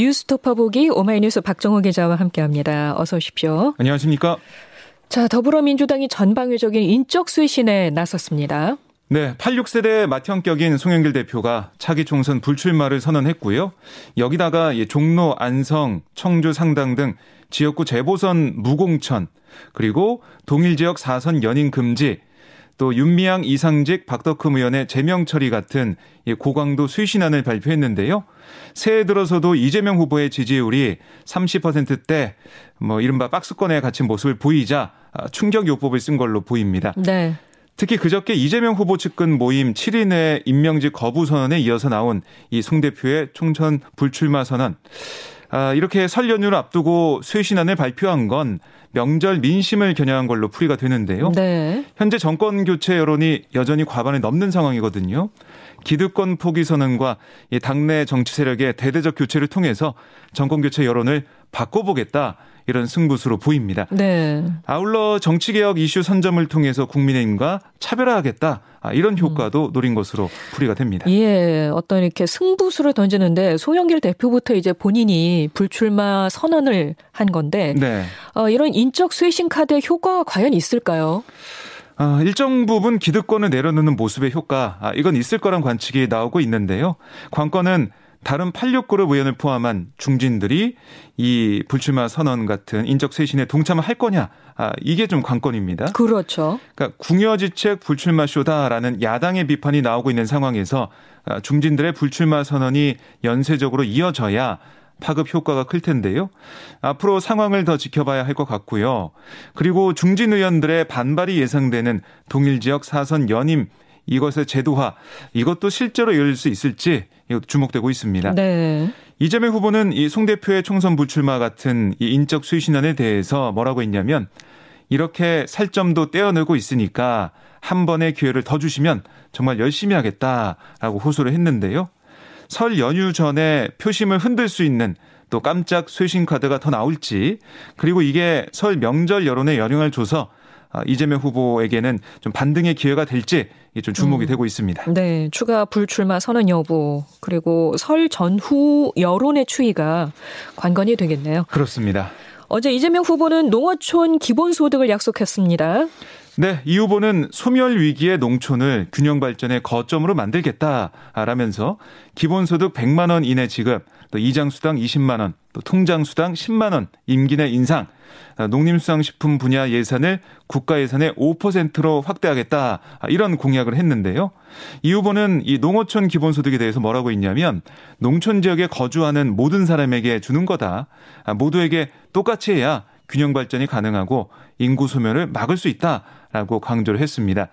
뉴스토퍼 보기 오마이뉴스 박정호 기자와 함께합니다. 어서 오십시오. 안녕하십니까? 자, 더불어민주당이 전방위적인 인적 쇄신에 나섰습니다. 네, 86세대 맏형격인 송영길 대표가 차기 총선 불출마를 선언했고요. 여기다가 종로, 안성, 청주 상당 등 지역구 재보선 무공천, 그리고 동일 지역 4선 연임 금지, 또 윤미향 이상직 박덕흠 의원의 제명 처리 같은 고강도 쇄신안을 발표했는데요. 새해 들어서도 이재명 후보의 지지율이 30%대 뭐 이른바 박스권에 갇힌 모습을 보이자 충격 요법을 쓴 걸로 보입니다. 네. 특히 그저께 이재명 후보 측근 모임 7인의 임명직 거부 선언에 이어서 나온 이 송 대표의 총선 불출마 선언. 아, 이렇게 설 연휴를 앞두고 쇄신안을 발표한 건 명절 민심을 겨냥한 걸로 풀이가 되는데요. 네. 현재 정권 교체 여론이 여전히 과반을 넘는 상황이거든요. 기득권 포기 선언과 당내 정치 세력의 대대적 교체를 통해서 정권 교체 여론을 바꿔보겠다. 이런 승부수로 보입니다. 네. 아울러 정치개혁 이슈 선점을 통해서 국민의힘과 차별화하겠다. 아, 이런 효과도 음. 노린 것으로 풀이가 됩니다. 예, 어떤 이렇게 승부수를 던지는데 송영길 대표부터 이제 본인이 불출마 선언을 한 건데 네. 어, 이런 인적 쇄신 카드의 효과가 과연 있을까요? 아, 일정 부분 기득권을 내려놓는 모습의 효과, 아, 이건 있을 거란 관측이 나오고 있는데요. 관건은 다른 86그룹 의원을 포함한 중진들이 이 불출마 선언 같은 인적 쇄신에 동참을 할 거냐. 아, 이게 좀 관건입니다. 그렇죠. 그러니까 궁여지책 불출마 쇼다라는 야당의 비판이 나오고 있는 상황에서 아, 중진들의 불출마 선언이 연쇄적으로 이어져야 파급 효과가 클 텐데요. 앞으로 상황을 더 지켜봐야 할 것 같고요. 그리고 중진 의원들의 반발이 예상되는 동일 지역 사선 연임 이것의 제도화 이것도 실제로 이룰 수 있을지 주목되고 있습니다. 네. 이재명 후보는 이 송 대표의 총선 불출마 같은 이 인적 수신안에 대해서 뭐라고 했냐면 이렇게 살점도 떼어내고 있으니까 한 번의 기회를 더 주시면 정말 열심히 하겠다라고 호소를 했는데요. 설 연휴 전에 표심을 흔들 수 있는 또 깜짝 쇄신 카드가 더 나올지 그리고 이게 설 명절 여론에 영향을 줘서 아, 이재명 후보에게는 좀 반등의 기회가 될지 좀 주목이 음. 되고 있습니다. 네, 추가 불출마 선언 여부 그리고 설 전후 여론의 추이가 관건이 되겠네요. 그렇습니다. 어제 이재명 후보는 농어촌 기본소득을 약속했습니다. 네, 이 후보는 소멸 위기의 농촌을 균형 발전의 거점으로 만들겠다라면서 기본소득 100만 원 이내 지급, 또 이장수당 20만 원, 또 통장수당 10만 원, 임기 내 인상, 농림수산식품 분야 예산을 국가 예산의 5%로 확대하겠다 이런 공약을 했는데요. 이 후보는 이 농어촌 기본소득에 대해서 뭐라고 했냐면 농촌 지역에 거주하는 모든 사람에게 주는 거다. 모두에게 똑같이 해야 균형 발전이 가능하고 인구 소멸을 막을 수 있다 라고 강조를 했습니다.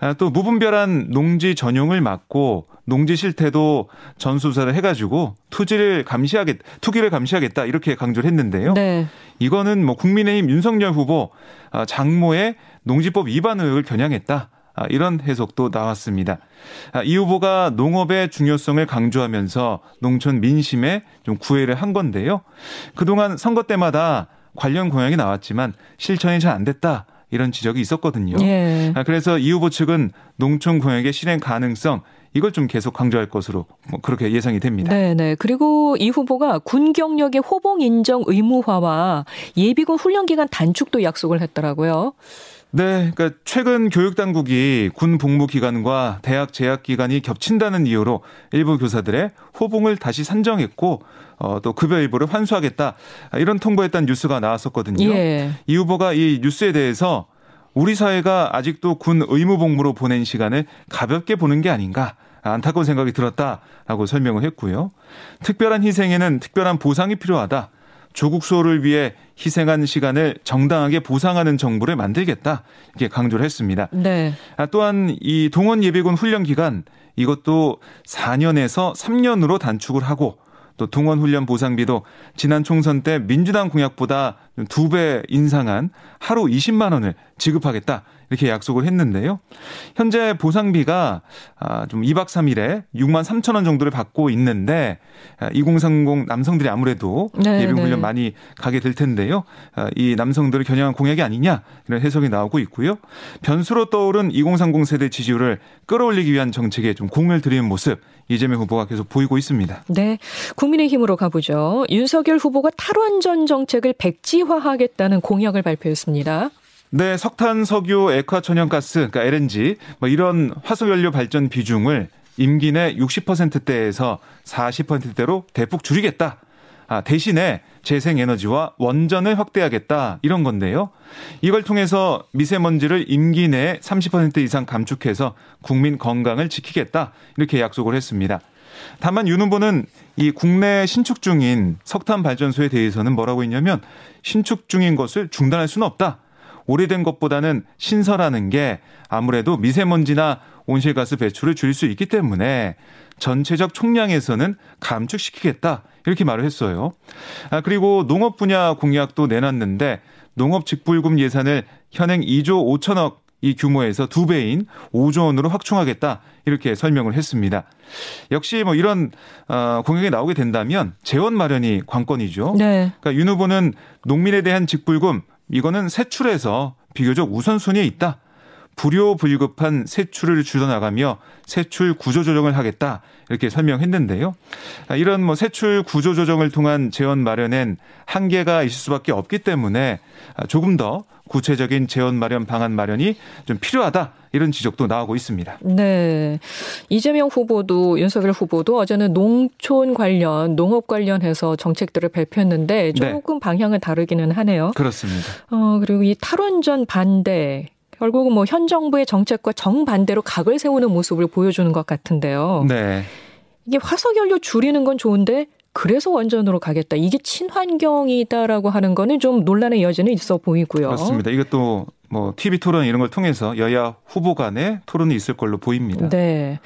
아, 또 무분별한 농지 전용을 막고 농지 실태도 전수조사를 해가지고 투지를 감시하겠, 투기를 감시하겠다 이렇게 강조를 했는데요. 네. 이거는 뭐 국민의힘 윤석열 후보 아, 장모의 농지법 위반 의혹을 겨냥했다. 아, 이런 해석도 나왔습니다. 이 후보가 농업의 중요성을 강조하면서 농촌 민심에 좀 구애를 한 건데요. 그동안 선거 때마다 관련 공약이 나왔지만 실천이 잘 안 됐다. 이런 지적이 있었거든요. 예. 아, 그래서 이 후보 측은 농촌 공약의 실행 가능성 이걸 좀 계속 강조할 것으로 뭐 그렇게 예상이 됩니다. 네, 네. 그리고 이 후보가 군 경력의 호봉 인정 의무화와 예비군 훈련 기간 단축도 약속을 했더라고요. 네, 그러니까 최근 교육 당국이 군 복무 기간과 대학 재학 기간이 겹친다는 이유로 일부 교사들의 호봉을 다시 산정했고 어, 또 급여 일부를 환수하겠다 이런 통보했다는 뉴스가 나왔었거든요. 예. 이 후보가 이 뉴스에 대해서 우리 사회가 아직도 군 의무 복무로 보낸 시간을 가볍게 보는 게 아닌가 안타까운 생각이 들었다라고 설명을 했고요. 특별한 희생에는 특별한 보상이 필요하다. 조국 수호를 위해 희생한 시간을 정당하게 보상하는 정부를 만들겠다 이렇게 강조를 했습니다. 네. 아, 또한 이 동원 예비군 훈련 기간 이것도 4년에서 3년으로 단축을 하고 또 동원 훈련 보상비도 지난 총선 때 민주당 공약보다 두 배 인상한 하루 20만 원을 지급하겠다. 이렇게 약속을 했는데요. 현재 보상비가 아, 좀 2박 3일에 6만 3천 원 정도를 받고 있는데 2030 아, 남성들이 아무래도 네, 예비 훈련 네. 많이 가게 될 텐데요. 아, 이 남성들을 겨냥한 공약이 아니냐 이런 해석이 나오고 있고요. 변수로 떠오른 2030 세대 지지율을 끌어올리기 위한 정책에 좀 공을 들이는 모습 이재명 후보가 계속 보이고 있습니다. 네. 국민의힘으로 가보죠. 윤석열 후보가 탈원전 정책을 백지 화하겠다는 공약을 발표했습니다. 네, 석탄, 석유, 액화 천연가스, 그러니까 LNG 뭐 이런 화석연료 발전 비중을 임기 내 60%대에서 40%대로 대폭 줄이겠다. 아, 대신에 재생에너지와 원전을 확대하겠다 이런 건데요. 이걸 통해서 미세먼지를 임기 내에 30% 이상 감축해서 국민 건강을 지키겠다 이렇게 약속을 했습니다. 다만 윤 후보는 이 국내 신축 중인 석탄 발전소에 대해서는 뭐라고 했냐면 신축 중인 것을 중단할 수는 없다. 오래된 것보다는 신설하는 게 아무래도 미세먼지나 온실가스 배출을 줄일 수 있기 때문에 전체적 총량에서는 감축시키겠다. 이렇게 말을 했어요. 아, 그리고 농업 분야 공약도 내놨는데 농업 직불금 예산을 현행 2조 5천억 이 규모에서 두 배인 5조 원으로 확충하겠다 이렇게 설명을 했습니다. 역시 뭐 이런 어, 공약이 나오게 된다면 재원 마련이 관건이죠. 네. 그러니까 윤 후보는 농민에 대한 직불금 이거는 세출에서 비교적 우선순위에 있다. 불효불급한 세출을 줄여나가며 세출 구조 조정을 하겠다 이렇게 설명했는데요. 이런 뭐 세출 구조 조정을 통한 재원 마련엔 한계가 있을 수밖에 없기 때문에 조금 더 구체적인 재원 마련 방안 마련이 좀 필요하다 이런 지적도 나오고 있습니다. 네. 이재명 후보도 윤석열 후보도 어제는 농촌 관련 농업 관련해서 정책들을 발표했는데 네. 조금 네. 방향은 다르기는 하네요. 그렇습니다. 어 그리고 이 탈원전 반대 결국은 뭐 현 정부의 정책과 정반대로 각을 세우는 모습을 보여주는 것 같은데요. 네. 이게 화석연료 줄이는 건 좋은데 그래서 원전으로 가겠다. 이게 친환경이다라고 하는 거는 좀 논란의 여지는 있어 보이고요. 맞습니다. 이것도 뭐 TV 토론 이런 걸 통해서 여야 후보 간의 토론이 있을 걸로 보입니다. 네.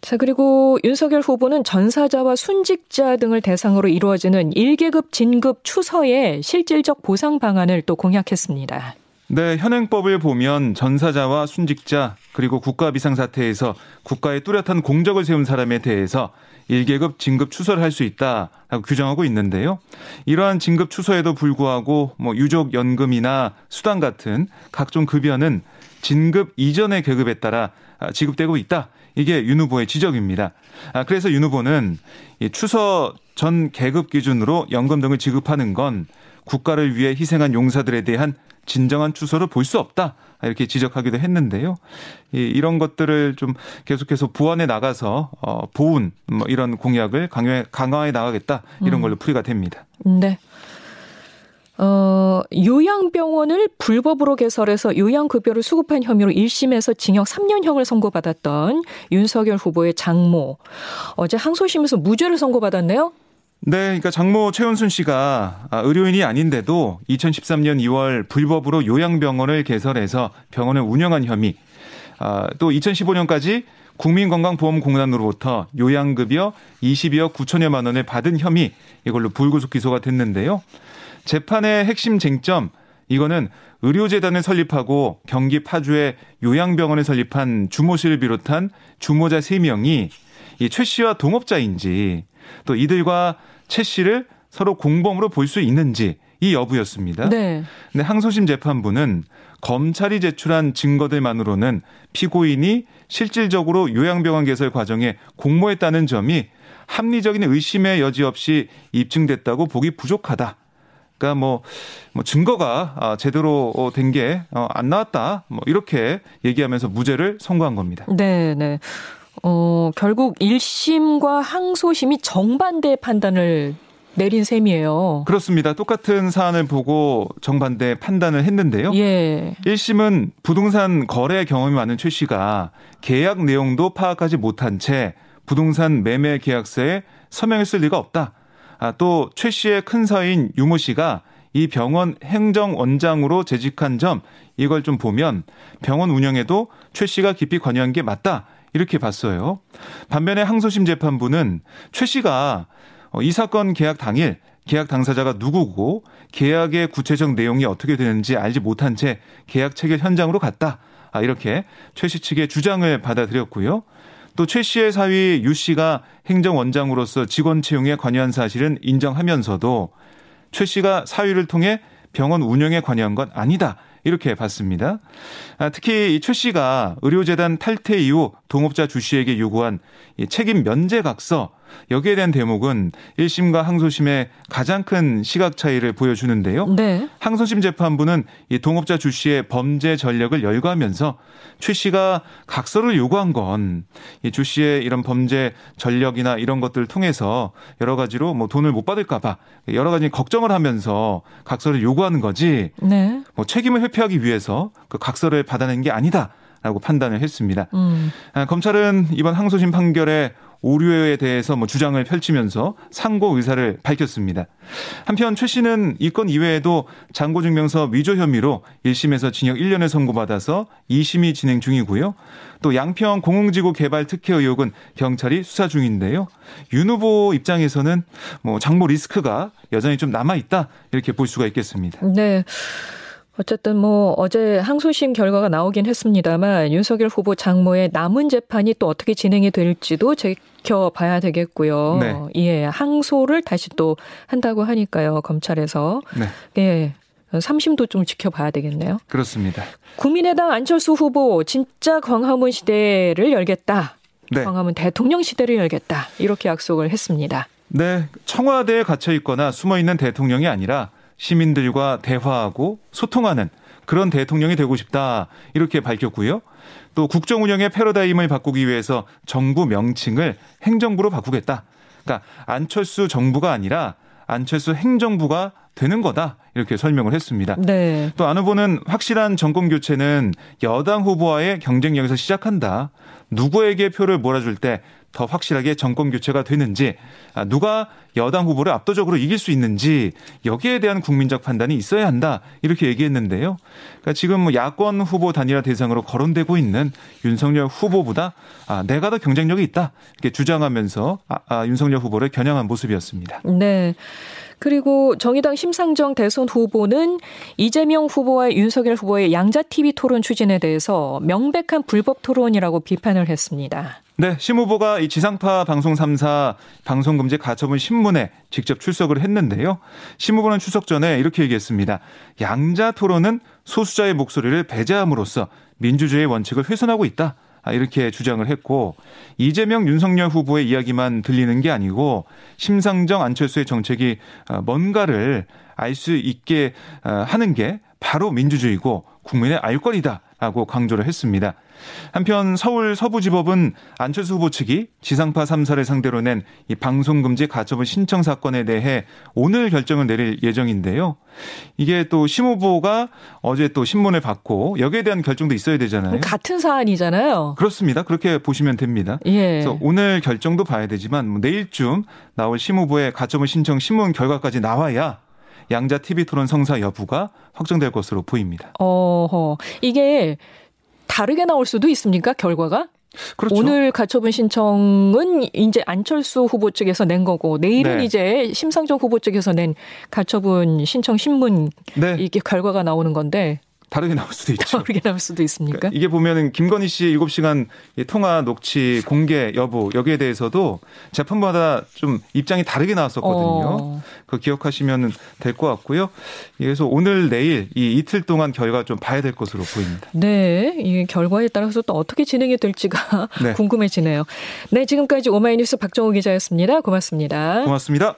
자, 그리고 윤석열 후보는 전사자와 순직자 등을 대상으로 이루어지는 1계급 진급 추서의 실질적 보상 방안을 또 공약했습니다. 네, 현행법을 보면 전사자와 순직자 그리고 국가 비상사태에서 국가에 뚜렷한 공적을 세운 사람에 대해서 1계급 진급 추서를 할 수 있다라고 규정하고 있는데요. 이러한 진급 추서에도 불구하고 뭐 유족 연금이나 수당 같은 각종 급여는 진급 이전의 계급에 따라 지급되고 있다. 이게 윤 후보의 지적입니다. 아, 그래서 윤 후보는 이 추서 전 계급 기준으로 연금 등을 지급하는 건 국가를 위해 희생한 용사들에 대한 진정한 추서를 볼수 없다. 이렇게 지적하기도 했는데요. 이런 것들을 좀 계속해서 보완해 나가서 어, 보훈 뭐 이런 공약을 강화해, 강화해 나가겠다 이런 음. 걸로 풀이가 됩니다. 네. 어, 요양병원을 불법으로 개설해서 요양급여를 수급한 혐의로 1심에서 징역 3년형을 선고받았던 윤석열 후보의 장모. 어제 항소심에서 무죄를 선고받았네요? 네, 그러니까 장모 최은순 씨가 아, 의료인이 아닌데도 2013년 2월 불법으로 요양병원을 개설해서 병원을 운영한 혐의, 아, 또 2015년까지 국민건강보험공단으로부터 요양급여 22억 9천여만 원을 받은 혐의 이걸로 불구속 기소가 됐는데요. 재판의 핵심 쟁점 이거는 의료재단을 설립하고 경기 파주에 요양병원을 설립한 주모 씨를 비롯한 주모자 3명이 이최 씨와 동업자인지 또 이들과 최 씨를 서로 공범으로 볼 수 있는지 이 여부였습니다. 네. 근데 항소심 재판부는 검찰이 제출한 증거들만으로는 피고인이 실질적으로 요양병원 개설 과정에 공모했다는 점이 합리적인 의심의 여지 없이 입증됐다고 보기 부족하다. 그러니까 뭐, 뭐 증거가 아, 제대로 된 게안 어, 나왔다. 뭐 이렇게 얘기하면서 무죄를 선고한 겁니다. 네, 네. 어, 결국 1심과 항소심이 정반대 판단을 내린 셈이에요. 그렇습니다. 똑같은 사안을 보고 정반대 판단을 했는데요. 예. 1심은 부동산 거래 경험이 많은 최 씨가 계약 내용도 파악하지 못한 채 부동산 매매 계약서에 서명했을 리가 없다. 아, 또 최 씨의 큰 사인 유모 씨가 이 병원 행정원장으로 재직한 점 이걸 좀 보면 병원 운영에도 최 씨가 깊이 관여한 게 맞다. 이렇게 봤어요. 반면에 항소심 재판부는 최 씨가 이 사건 계약 당일 계약 당사자가 누구고 계약의 구체적 내용이 어떻게 되는지 알지 못한 채 계약 체결 현장으로 갔다. 아, 이렇게 최 씨 측의 주장을 받아들였고요. 또 최 씨의 사위 유 씨가 행정원장으로서 직원 채용에 관여한 사실은 인정하면서도 최 씨가 사위를 통해 병원 운영에 관여한 건 아니다. 이렇게 봤습니다. 아, 특히 이최 씨가 의료재단 탈퇴 이후 동업자 주 씨에게 요구한 책임 면제 각서 여기에 대한 대목은 1심과 항소심의 가장 큰 시각 차이를 보여주는데요. 네. 항소심 재판부는 이 동업자 주 씨의 범죄 전력을 열거하면서 최 씨가 각서를 요구한 건 이 주 씨의 이런 범죄 전력이나 이런 것들을 통해서 여러 가지로 뭐 돈을 못 받을까봐 여러 가지 걱정을 하면서 각서를 요구하는 거지. 네. 뭐 책임을 회피하기 위해서 그 각서를 받아낸 게 아니다. 라고 판단을 했습니다. 음. 아, 검찰은 이번 항소심 판결에 오류에 대해서 뭐 주장을 펼치면서 상고 의사를 밝혔습니다. 한편 최 씨는 이 건 이외에도 장고증명서 위조 혐의로 1심에서 징역 1년을 선고받아서 2심이 진행 중이고요. 또 양평 공흥지구 개발 특혜 의혹은 경찰이 수사 중인데요. 윤 후보 입장에서는 뭐 장모 리스크가 여전히 좀 남아 있다 이렇게 볼 수가 있겠습니다. 네. 어쨌든 뭐 어제 항소심 결과가 나오긴 했습니다만 윤석열 후보 장모의 남은 재판이 또 어떻게 진행이 될지도 지켜봐야 되겠고요. 네. 예, 항소를 다시 또 한다고 하니까요. 검찰에서. 네. 예. 3심도 좀 지켜봐야 되겠네요. 그렇습니다. 국민의당 안철수 후보 진짜 광화문 시대를 열겠다. 네. 광화문 대통령 시대를 열겠다. 이렇게 약속을 했습니다. 네. 청와대에 갇혀 있거나 숨어 있는 대통령이 아니라 시민들과 대화하고 소통하는 그런 대통령이 되고 싶다. 이렇게 밝혔고요. 또 국정 운영의 패러다임을 바꾸기 위해서 정부 명칭을 행정부로 바꾸겠다. 그러니까 안철수 정부가 아니라 안철수 행정부가 되는 거다. 이렇게 설명을 했습니다. 네. 또 안 후보는 확실한 정권 교체는 여당 후보와의 경쟁력에서 시작한다. 누구에게 표를 몰아줄 때 더 확실하게 정권 교체가 되는지 아, 누가 여당 후보를 압도적으로 이길 수 있는지 여기에 대한 국민적 판단이 있어야 한다 이렇게 얘기했는데요. 그러니까 지금 뭐 야권 후보 단일화 대상으로 거론되고 있는 윤석열 후보보다 아, 내가 더 경쟁력이 있다 이렇게 주장하면서 아, 아, 윤석열 후보를 겨냥한 모습이었습니다. 네. 그리고 정의당 심상정 대선 후보는 이재명 후보와 윤석열 후보의 양자 TV 토론 추진에 대해서 명백한 불법 토론이라고 비판을 했습니다. 네, 심 후보가 이 지상파 방송 3사 방송금지 가처분 신문에 직접 출석을 했는데요. 심 후보는 출석 전에 이렇게 얘기했습니다. 양자 토론은 소수자의 목소리를 배제함으로써 민주주의의 원칙을 훼손하고 있다. 아, 이렇게 주장을 했고 이재명 윤석열 후보의 이야기만 들리는 게 아니고 심상정 안철수의 정책이 어, 뭔가를 알 수 있게 어, 하는 게 바로 민주주의고 국민의 알 권리다 라고 강조를 했습니다. 한편 서울 서부지법은 안철수 후보 측이 지상파 3사를 상대로 낸 이 방송금지 가처분 신청 사건에 대해 오늘 결정을 내릴 예정인데요. 이게 또 심 후보가 어제 또 신문을 받고 여기에 대한 결정도 있어야 되잖아요. 같은 사안이잖아요. 그렇습니다. 그렇게 보시면 됩니다. 예. 그래서 오늘 결정도 봐야 되지만 뭐 내일쯤 나올 심 후보의 가처분 신청 신문 결과까지 나와야 양자 TV 토론 성사 여부가 확정될 것으로 보입니다. 어허. 이게 다르게 나올 수도 있습니까? 결과가? 그렇죠. 오늘 가처분 신청은 이제 안철수 후보 측에서 낸 거고 내일은 네. 이제 심상정 후보 측에서 낸 가처분 신청 신문 네. 이게 결과가 나오는 건데 다르게 나올 수도 있죠. 다르게 나올 수도 있습니까? 그러니까 이게 보면은 김건희 씨의 7시간 통화 녹취 공개 여부 여기에 대해서도 재판마다 좀 입장이 다르게 나왔었거든요. 어. 그 기억하시면 될 것 같고요. 그래서 오늘 내일 이 이틀 동안 결과 좀 봐야 될 것으로 보입니다. 네, 이 결과에 따라서 또 어떻게 진행이 될지가 네. 궁금해지네요. 네, 지금까지 오마이뉴스 박정우 기자였습니다. 고맙습니다. 고맙습니다.